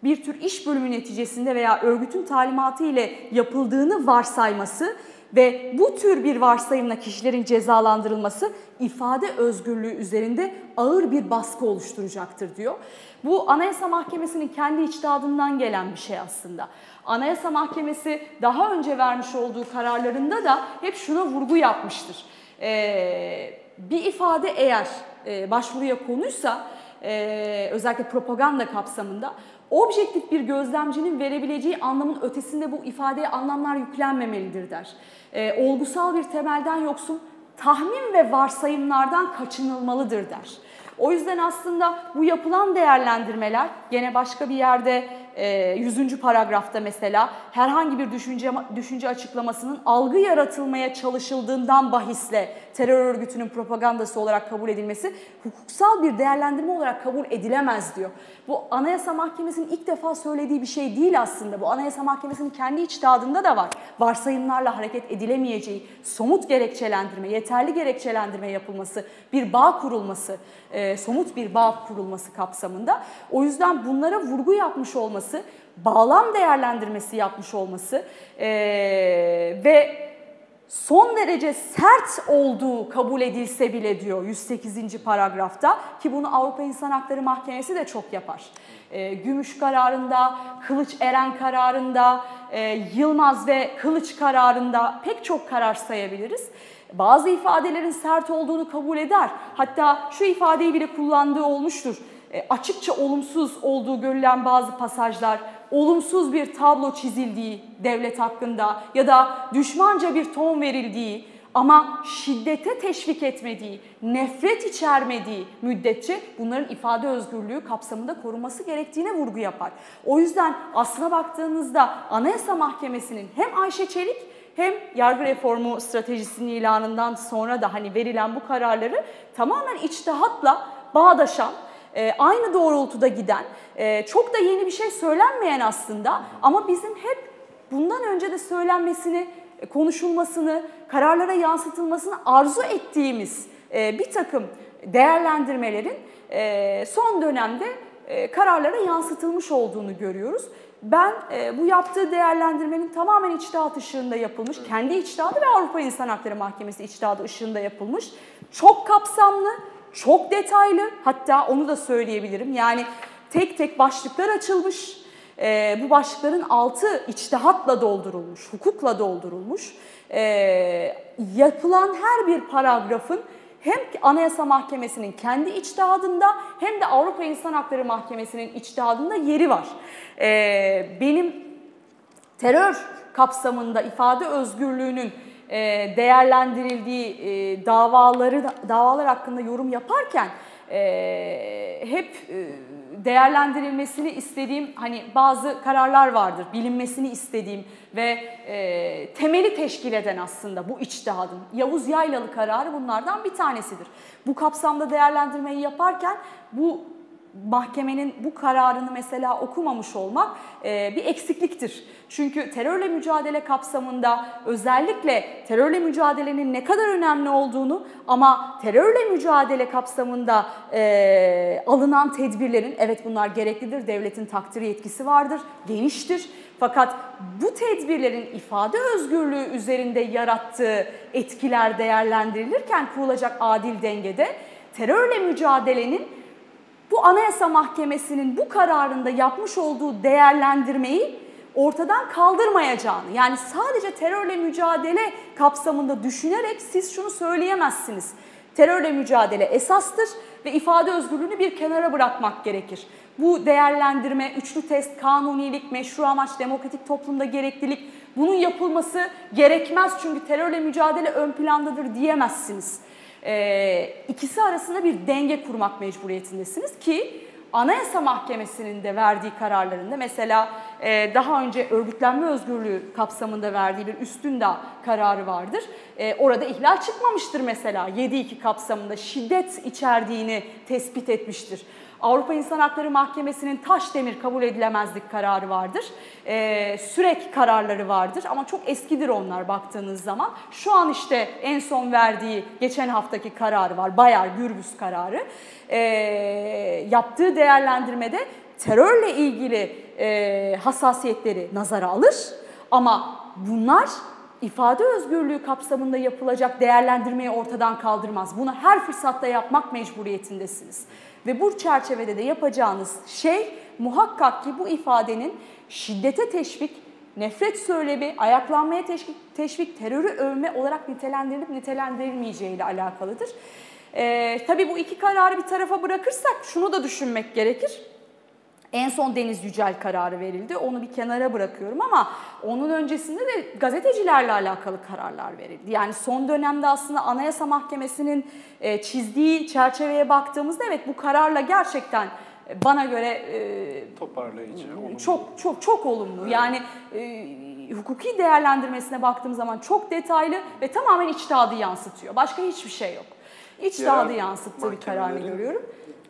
bir tür iş bölümü neticesinde veya örgütün talimatı ile yapıldığını varsayması ve bu tür bir varsayımla kişilerin cezalandırılması ifade özgürlüğü üzerinde ağır bir baskı oluşturacaktır diyor. Bu Anayasa Mahkemesi'nin kendi içtihadından gelen bir şey aslında. Anayasa Mahkemesi daha önce vermiş olduğu kararlarında da hep şuna vurgu yapmıştır. Ee, bir ifade eğer e, başvuruya konuysa e, özellikle propaganda kapsamında objektif bir gözlemcinin verebileceği anlamın ötesinde bu ifadeye anlamlar yüklenmemelidir der. E, olgusal bir temelden yoksun tahmin ve varsayımlardan kaçınılmalıdır der. O yüzden aslında bu yapılan değerlendirmeler gene başka bir yerde 100. E, paragrafta mesela herhangi bir düşünce düşünce açıklamasının algı yaratılmaya çalışıldığından bahisle terör örgütünün propagandası olarak kabul edilmesi hukuksal bir değerlendirme olarak kabul edilemez diyor. Bu Anayasa Mahkemesi'nin ilk defa söylediği bir şey değil aslında. Bu Anayasa Mahkemesi'nin kendi içtihadında da var. Varsayımlarla hareket edilemeyeceği, somut gerekçelendirme, yeterli gerekçelendirme yapılması, bir bağ kurulması, e, somut bir bağ kurulması kapsamında. O yüzden bunlara vurgu yapmış olması, bağlam değerlendirmesi yapmış olması e, ve son derece sert olduğu kabul edilse bile diyor 108. paragrafta ki bunu Avrupa İnsan Hakları Mahkemesi de çok yapar. E, Gümüş kararında, Kılıç Eren kararında, e, Yılmaz ve Kılıç kararında pek çok karar sayabiliriz. Bazı ifadelerin sert olduğunu kabul eder. Hatta şu ifadeyi bile kullandığı olmuştur. E, açıkça olumsuz olduğu görülen bazı pasajlar olumsuz bir tablo çizildiği devlet hakkında ya da düşmanca bir ton verildiği ama şiddete teşvik etmediği, nefret içermediği müddetçe bunların ifade özgürlüğü kapsamında korunması gerektiğine vurgu yapar. O yüzden aslına baktığınızda Anayasa Mahkemesi'nin hem Ayşe Çelik hem yargı reformu stratejisinin ilanından sonra da hani verilen bu kararları tamamen içtihatla bağdaşan e, aynı doğrultuda giden, e, çok da yeni bir şey söylenmeyen aslında ama bizim hep bundan önce de söylenmesini, e, konuşulmasını, kararlara yansıtılmasını arzu ettiğimiz bir takım değerlendirmelerin son dönemde kararlara yansıtılmış olduğunu görüyoruz. Ben bu yaptığı değerlendirmenin tamamen içtihat ışığında yapılmış, kendi içtihadı ve Avrupa İnsan Hakları Mahkemesi içtihadı ışığında yapılmış, çok kapsamlı, çok detaylı hatta onu da söyleyebilirim. Yani tek tek başlıklar açılmış. E, bu başlıkların altı içtihatla doldurulmuş, hukukla doldurulmuş. E, yapılan her bir paragrafın hem Anayasa Mahkemesi'nin kendi içtihadında hem de Avrupa İnsan Hakları Mahkemesi'nin içtihadında yeri var. Ee, benim terör kapsamında ifade özgürlüğünün e, değerlendirildiği e, davaları davalar hakkında yorum yaparken e, hep e, değerlendirilmesini istediğim hani bazı kararlar vardır bilinmesini istediğim ve e, temeli teşkil eden aslında bu içtihadın. Yavuz Yaylalı kararı bunlardan bir tanesidir. Bu kapsamda değerlendirmeyi yaparken bu mahkemenin bu kararını mesela okumamış olmak e, bir eksikliktir. Çünkü terörle mücadele kapsamında özellikle terörle mücadelenin ne kadar önemli olduğunu ama terörle mücadele kapsamında e, alınan tedbirlerin evet bunlar gereklidir, devletin takdir yetkisi vardır, geniştir. Fakat bu tedbirlerin ifade özgürlüğü üzerinde yarattığı etkiler değerlendirilirken kurulacak adil dengede terörle mücadelenin bu Anayasa Mahkemesi'nin bu kararında yapmış olduğu değerlendirmeyi ortadan kaldırmayacağını yani sadece terörle mücadele kapsamında düşünerek siz şunu söyleyemezsiniz. Terörle mücadele esastır ve ifade özgürlüğünü bir kenara bırakmak gerekir. Bu değerlendirme, üçlü test, kanunilik, meşru amaç, demokratik toplumda gereklilik bunun yapılması gerekmez çünkü terörle mücadele ön plandadır diyemezsiniz e, ikisi arasında bir denge kurmak mecburiyetindesiniz ki Anayasa Mahkemesi'nin de verdiği kararlarında mesela e, daha önce örgütlenme özgürlüğü kapsamında verdiği bir üstün da kararı vardır. E, orada ihlal çıkmamıştır mesela 7-2 kapsamında şiddet içerdiğini tespit etmiştir. Avrupa İnsan Hakları Mahkemesi'nin taş demir kabul edilemezlik kararı vardır. Ee, sürek kararları vardır ama çok eskidir onlar baktığınız zaman. Şu an işte en son verdiği geçen haftaki kararı var. Bayer Gürbüz kararı. Ee, yaptığı değerlendirmede terörle ilgili e, hassasiyetleri nazara alır. Ama bunlar ifade özgürlüğü kapsamında yapılacak değerlendirmeyi ortadan kaldırmaz. Bunu her fırsatta yapmak mecburiyetindesiniz. Ve bu çerçevede de yapacağınız şey muhakkak ki bu ifadenin şiddete teşvik, nefret söylemi, ayaklanmaya teşvik, teşvik terörü övme olarak nitelendirilip nitelendirilmeyeceği ile alakalıdır. Ee, tabii bu iki kararı bir tarafa bırakırsak şunu da düşünmek gerekir. En son Deniz Yücel kararı verildi. Onu bir kenara bırakıyorum ama onun öncesinde de gazetecilerle alakalı kararlar verildi. Yani son dönemde aslında Anayasa Mahkemesi'nin e, çizdiği çerçeveye baktığımızda evet bu kararla gerçekten e, bana göre e, toparlayıcı, olumlu. çok çok çok olumlu. Evet. Yani e, hukuki değerlendirmesine baktığım zaman çok detaylı ve tamamen içtihadı yansıtıyor. Başka hiçbir şey yok. İçtihadı yansıttığı bir kararını görüyorum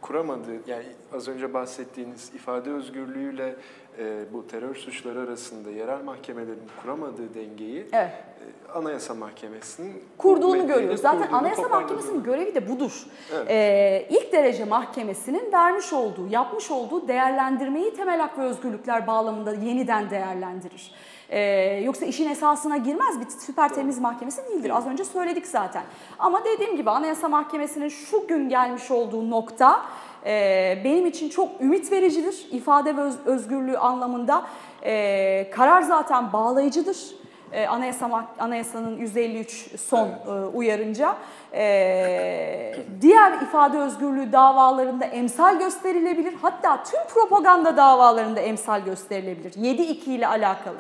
kuramadığı, yani az önce bahsettiğiniz ifade özgürlüğüyle e, bu terör suçları arasında yerel mahkemelerin kuramadığı dengeyi evet. e, Anayasa Mahkemesi'nin kurduğunu görüyoruz. Zaten Anayasa Mahkemesi'nin görevi de budur. Evet. E, ilk derece mahkemesinin vermiş olduğu, yapmış olduğu değerlendirmeyi temel hak ve özgürlükler bağlamında yeniden değerlendirir. Ee, yoksa işin esasına girmez bir süper temiz mahkemesi değildir. Az önce söyledik zaten. Ama dediğim gibi Anayasa Mahkemesi'nin şu gün gelmiş olduğu nokta e, benim için çok ümit vericidir. İfade ve öz, özgürlüğü anlamında e, karar zaten bağlayıcıdır. E, Anayasa Anayasanın 153 son evet. e, uyarınca e, diğer ifade özgürlüğü davalarında emsal gösterilebilir. Hatta tüm propaganda davalarında emsal gösterilebilir. 7-2 ile alakalı.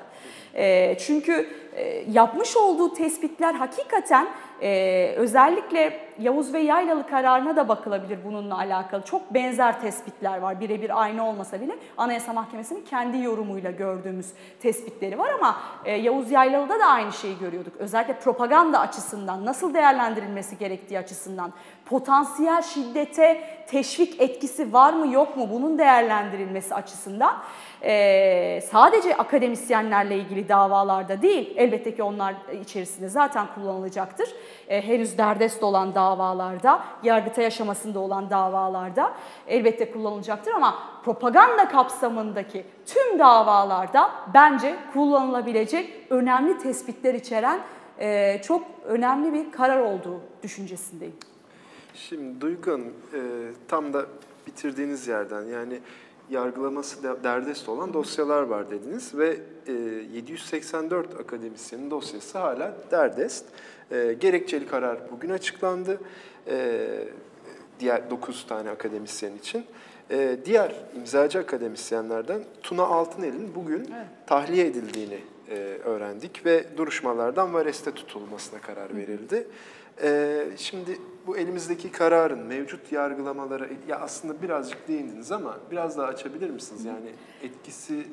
E, çünkü e, yapmış olduğu tespitler hakikaten e, özellikle Yavuz ve Yaylalı kararına da bakılabilir bununla alakalı. Çok benzer tespitler var birebir aynı olmasa bile Anayasa Mahkemesi'nin kendi yorumuyla gördüğümüz tespitleri var ama e, Yavuz Yaylalı'da da aynı şeyi görüyorduk. Özellikle propaganda açısından nasıl değerlendirilmesi gerektiği açısından potansiyel şiddete teşvik etkisi var mı yok mu bunun değerlendirilmesi açısından e, sadece akademisyenlerle ilgili davalarda değil, elbette ki onlar içerisinde zaten kullanılacaktır. E, henüz derdest olan davalarda, yargıta aşamasında olan davalarda elbette kullanılacaktır ama propaganda kapsamındaki tüm davalarda bence kullanılabilecek önemli tespitler içeren e, çok önemli bir karar olduğu düşüncesindeyim. Şimdi Duygu Hanım e, tam da bitirdiğiniz yerden yani yargılaması derdest olan dosyalar var dediniz ve e, 784 akademisyenin dosyası hala derdest. E, gerekçeli karar bugün açıklandı. E, diğer 9 tane akademisyen için. E, diğer imzacı akademisyenlerden Tuna Altınel'in bugün Evet. tahliye edildiğini e, öğrendik ve duruşmalardan vareste tutulmasına karar verildi. E, şimdi bu elimizdeki kararın mevcut yargılamalara ya aslında birazcık değindiniz ama biraz daha açabilir misiniz? Yani etkisi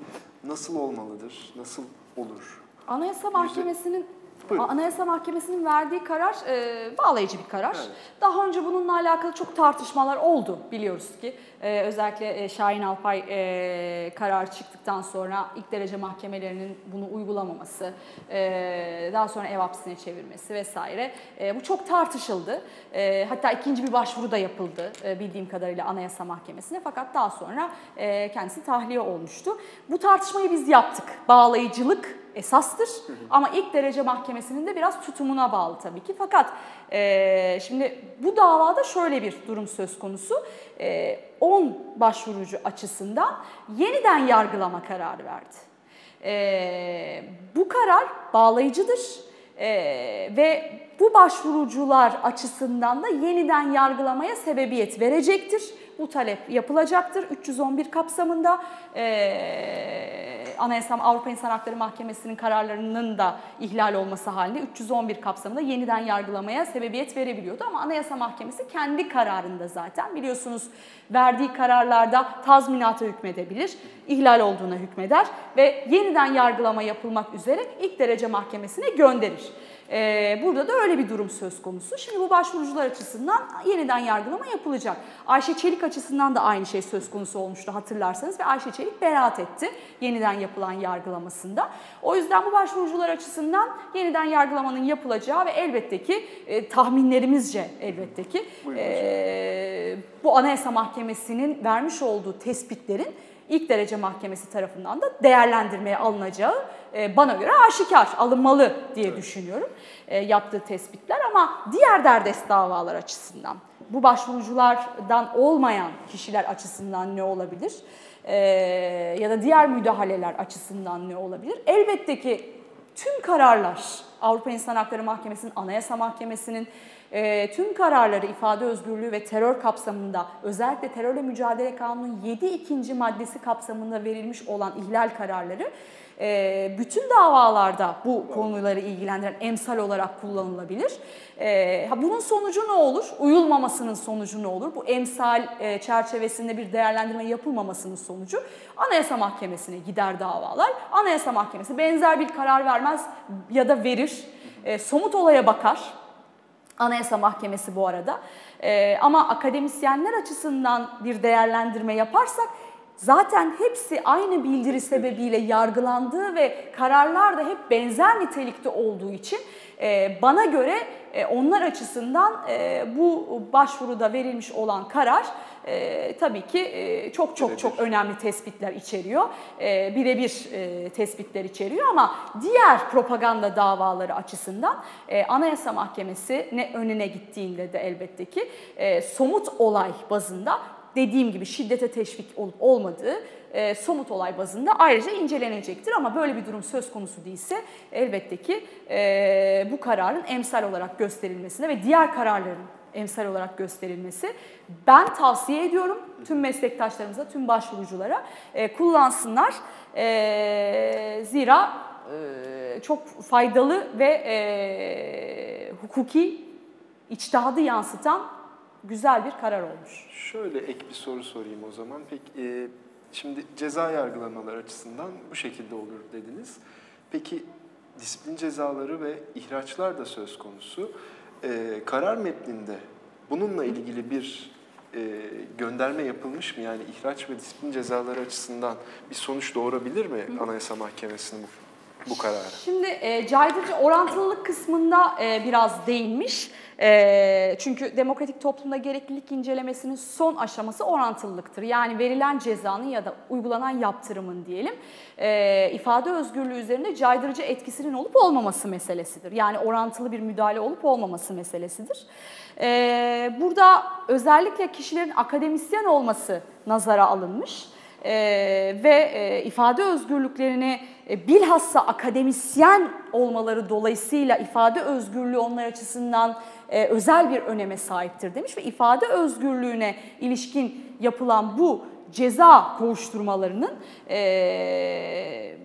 nasıl olmalıdır, nasıl olur? Anayasa Mahkemesi'nin Buyurun. Anayasa Mahkemesi'nin verdiği karar e, bağlayıcı bir karar. Evet. Daha önce bununla alakalı çok tartışmalar oldu biliyoruz ki. E, özellikle e, Şahin Alpay e, karar çıktıktan sonra ilk derece mahkemelerinin bunu uygulamaması, e, daha sonra ev hapsine çevirmesi vesaire. E, bu çok tartışıldı. E, hatta ikinci bir başvuru da yapıldı e, bildiğim kadarıyla Anayasa Mahkemesi'ne. Fakat daha sonra e, kendisi tahliye olmuştu. Bu tartışmayı biz yaptık. Bağlayıcılık esastır. Ama ilk derece mahkemesinin de biraz tutumuna bağlı tabii ki. Fakat e, şimdi bu davada şöyle bir durum söz konusu. E, 10 başvurucu açısından yeniden yargılama kararı verdi. E, bu karar bağlayıcıdır. E, ve bu başvurucular açısından da yeniden yargılamaya sebebiyet verecektir. Bu talep yapılacaktır 311 kapsamında. E, Anayasa Avrupa İnsan Hakları Mahkemesi'nin kararlarının da ihlal olması halinde 311 kapsamında yeniden yargılamaya sebebiyet verebiliyordu. Ama Anayasa Mahkemesi kendi kararında zaten biliyorsunuz verdiği kararlarda tazminata hükmedebilir, ihlal olduğuna hükmeder ve yeniden yargılama yapılmak üzere ilk derece mahkemesine gönderir. Ee, burada da öyle bir durum söz konusu. Şimdi bu başvurucular açısından yeniden yargılama yapılacak. Ayşe Çelik açısından da aynı şey söz konusu olmuştu hatırlarsanız ve Ayşe Çelik beraat etti yeniden yapılan yargılamasında. O yüzden bu başvurucular açısından yeniden yargılamanın yapılacağı ve elbette ki e, tahminlerimizce elbette ki e, bu Anayasa Mahkemesi'nin vermiş olduğu tespitlerin ilk derece mahkemesi tarafından da değerlendirmeye alınacağı bana göre aşikar, alınmalı diye düşünüyorum e, yaptığı tespitler ama diğer derdest davalar açısından bu başvuruculardan olmayan kişiler açısından ne olabilir? E, ya da diğer müdahaleler açısından ne olabilir? Elbette ki tüm kararlar Avrupa İnsan Hakları Mahkemesi'nin, Anayasa Mahkemesi'nin e, tüm kararları ifade özgürlüğü ve terör kapsamında özellikle terörle mücadele kanunun 7 ikinci maddesi kapsamında verilmiş olan ihlal kararları e, bütün davalarda bu konuları ilgilendiren emsal olarak kullanılabilir. E, bunun sonucu ne olur? Uyulmamasının sonucu ne olur? Bu emsal e, çerçevesinde bir değerlendirme yapılmamasının sonucu Anayasa Mahkemesi'ne gider davalar. Anayasa Mahkemesi benzer bir karar vermez ya da verir. E, somut olaya bakar. Anayasa Mahkemesi bu arada. Ee, ama akademisyenler açısından bir değerlendirme yaparsak zaten hepsi aynı bildiri sebebiyle yargılandığı ve kararlar da hep benzer nitelikte olduğu için e, bana göre e, onlar açısından e, bu başvuruda verilmiş olan karar tabii ki çok çok çok önemli tespitler içeriyor. Birebir tespitler içeriyor ama diğer propaganda davaları açısından Anayasa Mahkemesi ne önüne gittiğinde de elbette ki somut olay bazında dediğim gibi şiddete teşvik olup olmadığı e, somut olay bazında ayrıca incelenecektir. Ama böyle bir durum söz konusu değilse elbette ki e, bu kararın emsal olarak gösterilmesine ve diğer kararların emsal olarak gösterilmesi ben tavsiye ediyorum tüm meslektaşlarımıza, tüm başvuruculara e, kullansınlar. E, zira e, çok faydalı ve e, hukuki içtihadı yansıtan güzel bir karar olmuş. Şöyle ek bir soru sorayım o zaman. Peki e, şimdi ceza yargılamalar açısından bu şekilde olur dediniz. Peki disiplin cezaları ve ihraçlar da söz konusu. E, karar metninde bununla ilgili bir e, gönderme yapılmış mı? Yani ihraç ve disiplin cezaları açısından bir sonuç doğurabilir mi Anayasa Mahkemesi'nin bu bu karara? Şimdi e, caydırıcı orantılılık kısmında e, biraz değinmiş. E, çünkü demokratik toplumda gereklilik incelemesinin son aşaması orantılılıktır. Yani verilen cezanın ya da uygulanan yaptırımın diyelim e, ifade özgürlüğü üzerinde caydırıcı etkisinin olup olmaması meselesidir. Yani orantılı bir müdahale olup olmaması meselesidir. E, burada özellikle kişilerin akademisyen olması nazara alınmış e, ve e, ifade özgürlüklerini bilhassa akademisyen olmaları dolayısıyla ifade özgürlüğü onlar açısından e, özel bir öneme sahiptir demiş ve ifade özgürlüğüne ilişkin yapılan bu ceza kovuşturmalarının e,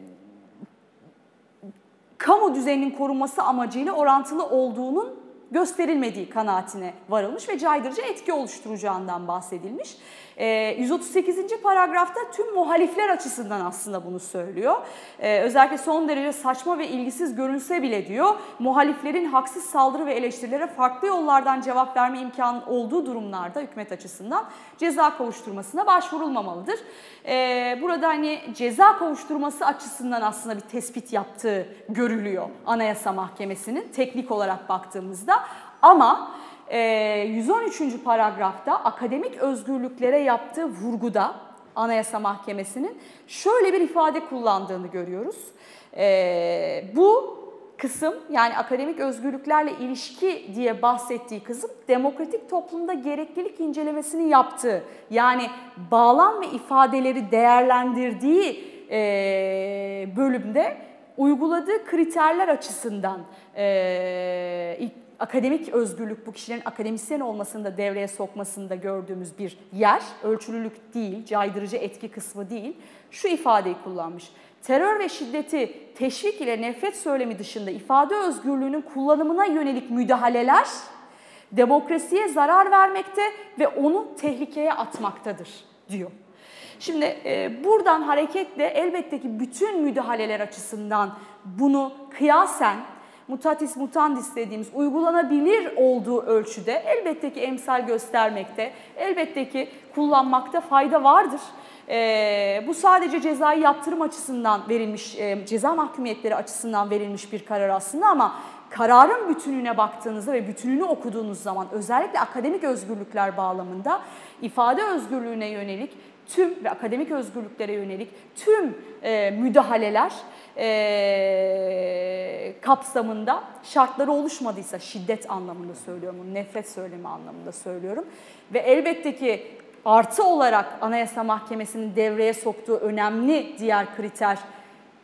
kamu düzeninin korunması amacıyla orantılı olduğunun gösterilmediği kanaatine varılmış ve caydırıcı etki oluşturacağından bahsedilmiş. 138. Ee, paragrafta tüm muhalifler açısından aslında bunu söylüyor. Ee, özellikle son derece saçma ve ilgisiz görünse bile diyor, muhaliflerin haksız saldırı ve eleştirilere farklı yollardan cevap verme imkanı olduğu durumlarda hükümet açısından ceza kovuşturmasına başvurulmamalıdır. Ee, burada hani ceza kovuşturması açısından aslında bir tespit yaptığı görülüyor Anayasa Mahkemesi'nin teknik olarak baktığımızda. Ama 113. Ee, paragrafta akademik özgürlüklere yaptığı vurguda Anayasa Mahkemesi'nin şöyle bir ifade kullandığını görüyoruz. Ee, bu kısım yani akademik özgürlüklerle ilişki diye bahsettiği kısım demokratik toplumda gereklilik incelemesini yaptığı yani bağlam ve ifadeleri değerlendirdiği e, bölümde uyguladığı kriterler açısından e, akademik özgürlük bu kişilerin akademisyen olmasını da devreye sokmasında gördüğümüz bir yer. Ölçülülük değil, caydırıcı etki kısmı değil. Şu ifadeyi kullanmış. Terör ve şiddeti teşvik ile nefret söylemi dışında ifade özgürlüğünün kullanımına yönelik müdahaleler demokrasiye zarar vermekte ve onu tehlikeye atmaktadır diyor. Şimdi e, buradan hareketle elbette ki bütün müdahaleler açısından bunu kıyasen mutatis mutandis dediğimiz uygulanabilir olduğu ölçüde elbette ki emsal göstermekte, elbette ki kullanmakta fayda vardır. E, bu sadece cezai yaptırım açısından verilmiş, e, ceza mahkumiyetleri açısından verilmiş bir karar aslında ama kararın bütününe baktığınızda ve bütününü okuduğunuz zaman özellikle akademik özgürlükler bağlamında ifade özgürlüğüne yönelik tüm ve akademik özgürlüklere yönelik tüm e, müdahaleler e, kapsamında şartları oluşmadıysa şiddet anlamında söylüyorum, nefret söylemi anlamında söylüyorum. Ve elbette ki artı olarak Anayasa Mahkemesi'nin devreye soktuğu önemli diğer kriter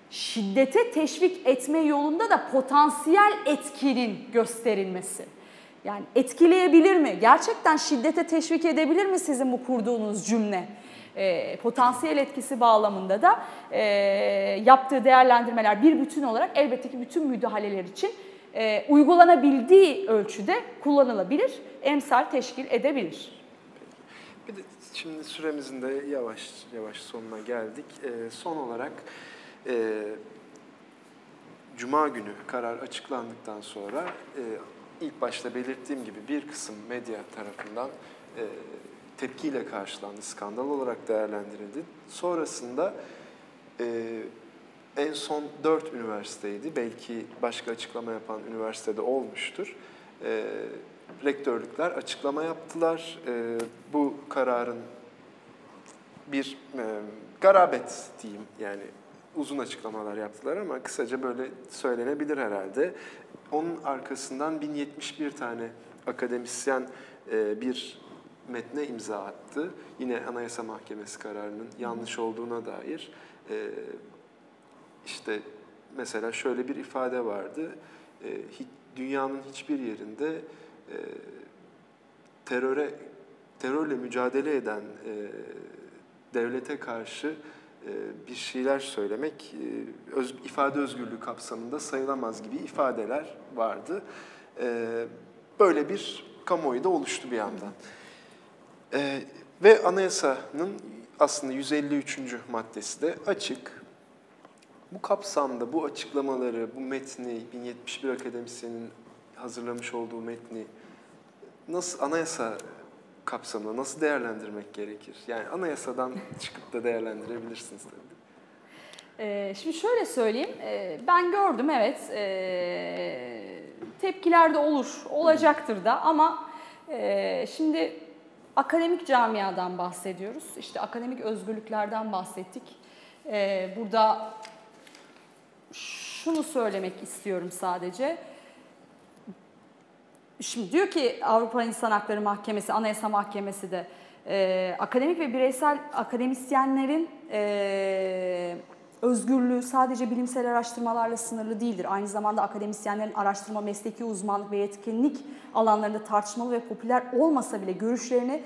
şiddete teşvik etme yolunda da potansiyel etkinin gösterilmesi. Yani etkileyebilir mi? Gerçekten şiddete teşvik edebilir mi sizin bu kurduğunuz cümle? e, potansiyel etkisi bağlamında da e, yaptığı değerlendirmeler bir bütün olarak elbette ki bütün müdahaleler için e, uygulanabildiği ölçüde kullanılabilir, emsal teşkil edebilir. Bir de şimdi süremizin de yavaş yavaş sonuna geldik. E, son olarak e, Cuma günü karar açıklandıktan sonra e, ilk başta belirttiğim gibi bir kısım medya tarafından e, tepkiyle karşılandı, skandal olarak değerlendirildi. Sonrasında e, en son dört üniversiteydi, belki başka açıklama yapan üniversitede olmuştur. E, rektörlükler açıklama yaptılar. E, bu kararın bir e, garabet diyeyim yani uzun açıklamalar yaptılar ama kısaca böyle söylenebilir herhalde. Onun arkasından 1071 tane akademisyen e, bir metne imza attı. Yine Anayasa Mahkemesi kararının yanlış olduğuna dair e, işte mesela şöyle bir ifade vardı. E, dünyanın hiçbir yerinde teröre terörle mücadele eden devlete karşı bir şeyler söylemek e, öz, ifade özgürlüğü kapsamında sayılamaz gibi ifadeler vardı. E, böyle bir kamuoyu da oluştu bir yandan. Ve anayasanın aslında 153. maddesi de açık. Bu kapsamda bu açıklamaları, bu metni, 1071 akademisyenin hazırlamış olduğu metni nasıl anayasa kapsamında nasıl değerlendirmek gerekir? Yani anayasadan çıkıp da değerlendirebilirsiniz tabii. Ee, şimdi şöyle söyleyeyim, ee, ben gördüm evet, ee, tepkiler de olur, olacaktır da ama ee, şimdi akademik camiadan bahsediyoruz, işte akademik özgürlüklerden bahsettik. Ee, burada şunu söylemek istiyorum sadece. Şimdi diyor ki Avrupa İnsan Hakları Mahkemesi, Anayasa Mahkemesi de e, akademik ve bireysel akademisyenlerin e, özgürlüğü sadece bilimsel araştırmalarla sınırlı değildir. Aynı zamanda akademisyenlerin araştırma, mesleki uzmanlık ve yetkinlik alanlarında tartışmalı ve popüler olmasa bile görüşlerini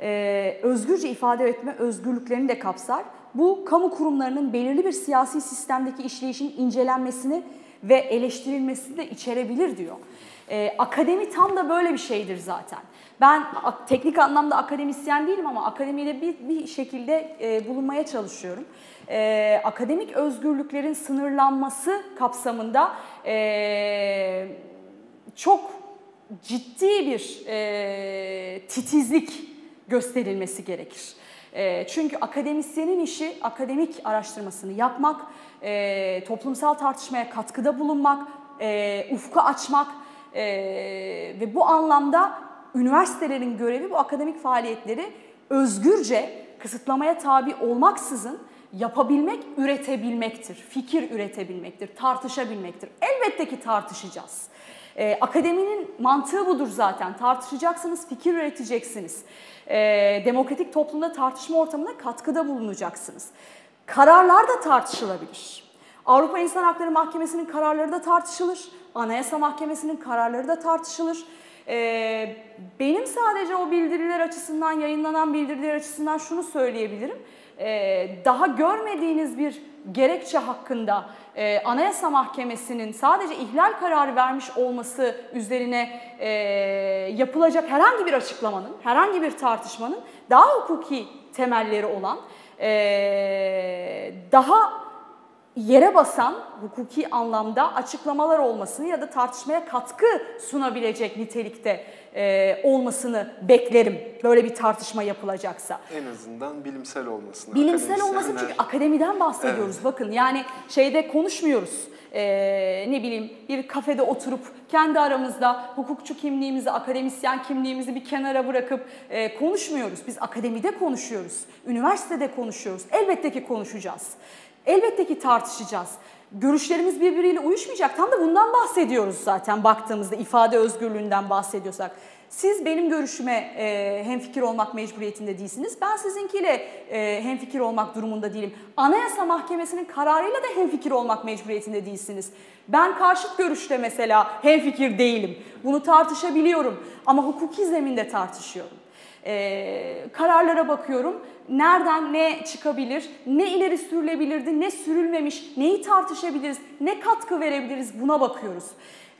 e, özgürce ifade etme özgürlüklerini de kapsar. Bu kamu kurumlarının belirli bir siyasi sistemdeki işleyişin incelenmesini ve eleştirilmesini de içerebilir diyor. Ee, akademi tam da böyle bir şeydir zaten. Ben teknik anlamda akademisyen değilim ama akademiyle bir, bir şekilde e, bulunmaya çalışıyorum. E, akademik özgürlüklerin sınırlanması kapsamında e, çok ciddi bir e, titizlik gösterilmesi gerekir. E, çünkü akademisyenin işi akademik araştırmasını yapmak, e, toplumsal tartışmaya katkıda bulunmak, e, ufku açmak e, ve bu anlamda üniversitelerin görevi bu akademik faaliyetleri özgürce kısıtlamaya tabi olmaksızın yapabilmek, üretebilmektir. Fikir üretebilmektir, tartışabilmektir. Elbette ki tartışacağız. Ee, akademinin mantığı budur zaten. Tartışacaksınız, fikir üreteceksiniz. Ee, demokratik toplumda tartışma ortamına katkıda bulunacaksınız. Kararlar da tartışılabilir. Avrupa İnsan Hakları Mahkemesi'nin kararları da tartışılır. Anayasa Mahkemesi'nin kararları da tartışılır. Ee, benim sadece o bildiriler açısından, yayınlanan bildiriler açısından şunu söyleyebilirim. Ee, daha görmediğiniz bir gerekçe hakkında e, Anayasa Mahkemesi'nin sadece ihlal kararı vermiş olması üzerine e, yapılacak herhangi bir açıklamanın, herhangi bir tartışmanın daha hukuki temelleri olan, daha yere basan hukuki anlamda açıklamalar olmasını ya da tartışmaya katkı sunabilecek nitelikte e, olmasını beklerim. Böyle bir tartışma yapılacaksa. En azından bilimsel olmasını. Bilimsel olmasın çünkü akademiden bahsediyoruz. Evet. Bakın yani şeyde konuşmuyoruz. Ee, ne bileyim bir kafede oturup kendi aramızda hukukçu kimliğimizi, akademisyen kimliğimizi bir kenara bırakıp e, konuşmuyoruz. Biz akademide konuşuyoruz, üniversitede konuşuyoruz. Elbette ki konuşacağız. Elbette ki tartışacağız. Görüşlerimiz birbiriyle uyuşmayacak. Tam da bundan bahsediyoruz zaten baktığımızda ifade özgürlüğünden bahsediyorsak. Siz benim görüşüme e, hemfikir olmak mecburiyetinde değilsiniz. Ben sizinkiyle e, hemfikir olmak durumunda değilim. Anayasa Mahkemesi'nin kararıyla da hemfikir olmak mecburiyetinde değilsiniz. Ben karşıt görüşte mesela hemfikir değilim. Bunu tartışabiliyorum ama hukuki zeminde tartışıyorum. E, kararlara bakıyorum. Nereden ne çıkabilir, ne ileri sürülebilirdi, ne sürülmemiş, neyi tartışabiliriz, ne katkı verebiliriz buna bakıyoruz.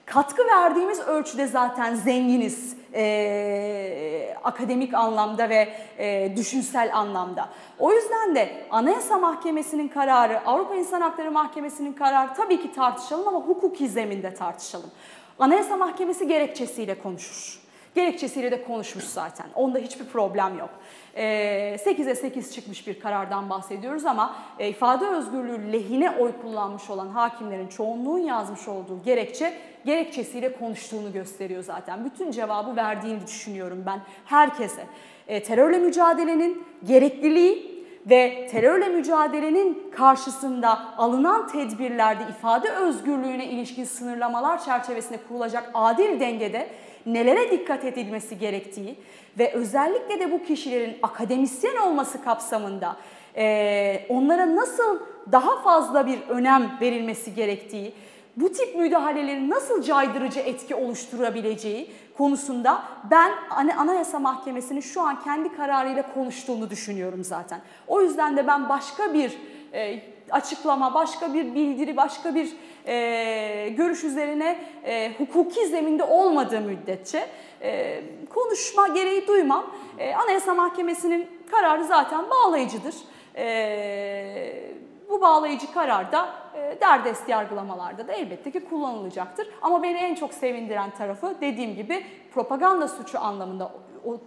Katkı verdiğimiz ölçüde zaten zenginiz e, akademik anlamda ve e, düşünsel anlamda. O yüzden de Anayasa Mahkemesi'nin kararı, Avrupa İnsan Hakları Mahkemesi'nin kararı tabii ki tartışalım ama hukuki zeminde tartışalım. Anayasa Mahkemesi gerekçesiyle konuşur. Gerekçesiyle de konuşmuş zaten. Onda hiçbir problem yok. 8'e 8 çıkmış bir karardan bahsediyoruz ama e, ifade özgürlüğü lehine oy kullanmış olan hakimlerin çoğunluğun yazmış olduğu gerekçe gerekçesiyle konuştuğunu gösteriyor zaten. Bütün cevabı verdiğini düşünüyorum ben herkese. E, terörle mücadelenin gerekliliği ve terörle mücadelenin karşısında alınan tedbirlerde ifade özgürlüğüne ilişkin sınırlamalar çerçevesinde kurulacak adil dengede nelere dikkat edilmesi gerektiği ve özellikle de bu kişilerin akademisyen olması kapsamında e, onlara nasıl daha fazla bir önem verilmesi gerektiği, bu tip müdahalelerin nasıl caydırıcı etki oluşturabileceği konusunda ben Anayasa Mahkemesi'nin şu an kendi kararıyla konuştuğunu düşünüyorum zaten. O yüzden de ben başka bir e, açıklama, başka bir bildiri, başka bir e, görüş üzerine e, hukuki zeminde olmadığı müddetçe e, konuşma gereği duymam. E, Anayasa Mahkemesi'nin kararı zaten bağlayıcıdır. E, Bu bağlayıcı karar da e, derdest yargılamalarda da elbette ki kullanılacaktır. Ama beni en çok sevindiren tarafı dediğim gibi propaganda suçu anlamında o, e,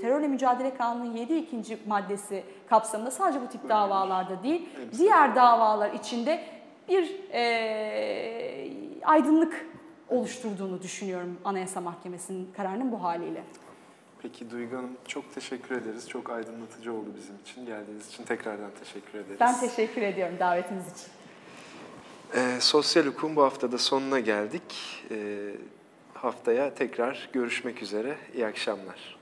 terörle mücadele kanunun 7 ikinci maddesi kapsamında sadece bu tip davalarda değil, diğer davalar içinde bir e, aydınlık oluşturduğunu düşünüyorum Anayasa Mahkemesi'nin kararının bu haliyle. Peki Duygu Hanım çok teşekkür ederiz. Çok aydınlatıcı oldu bizim için. Geldiğiniz için tekrardan teşekkür ederiz. Ben teşekkür ediyorum davetiniz için. Ee, Sosyal hukukun bu haftada sonuna geldik. Ee, haftaya tekrar görüşmek üzere. İyi akşamlar.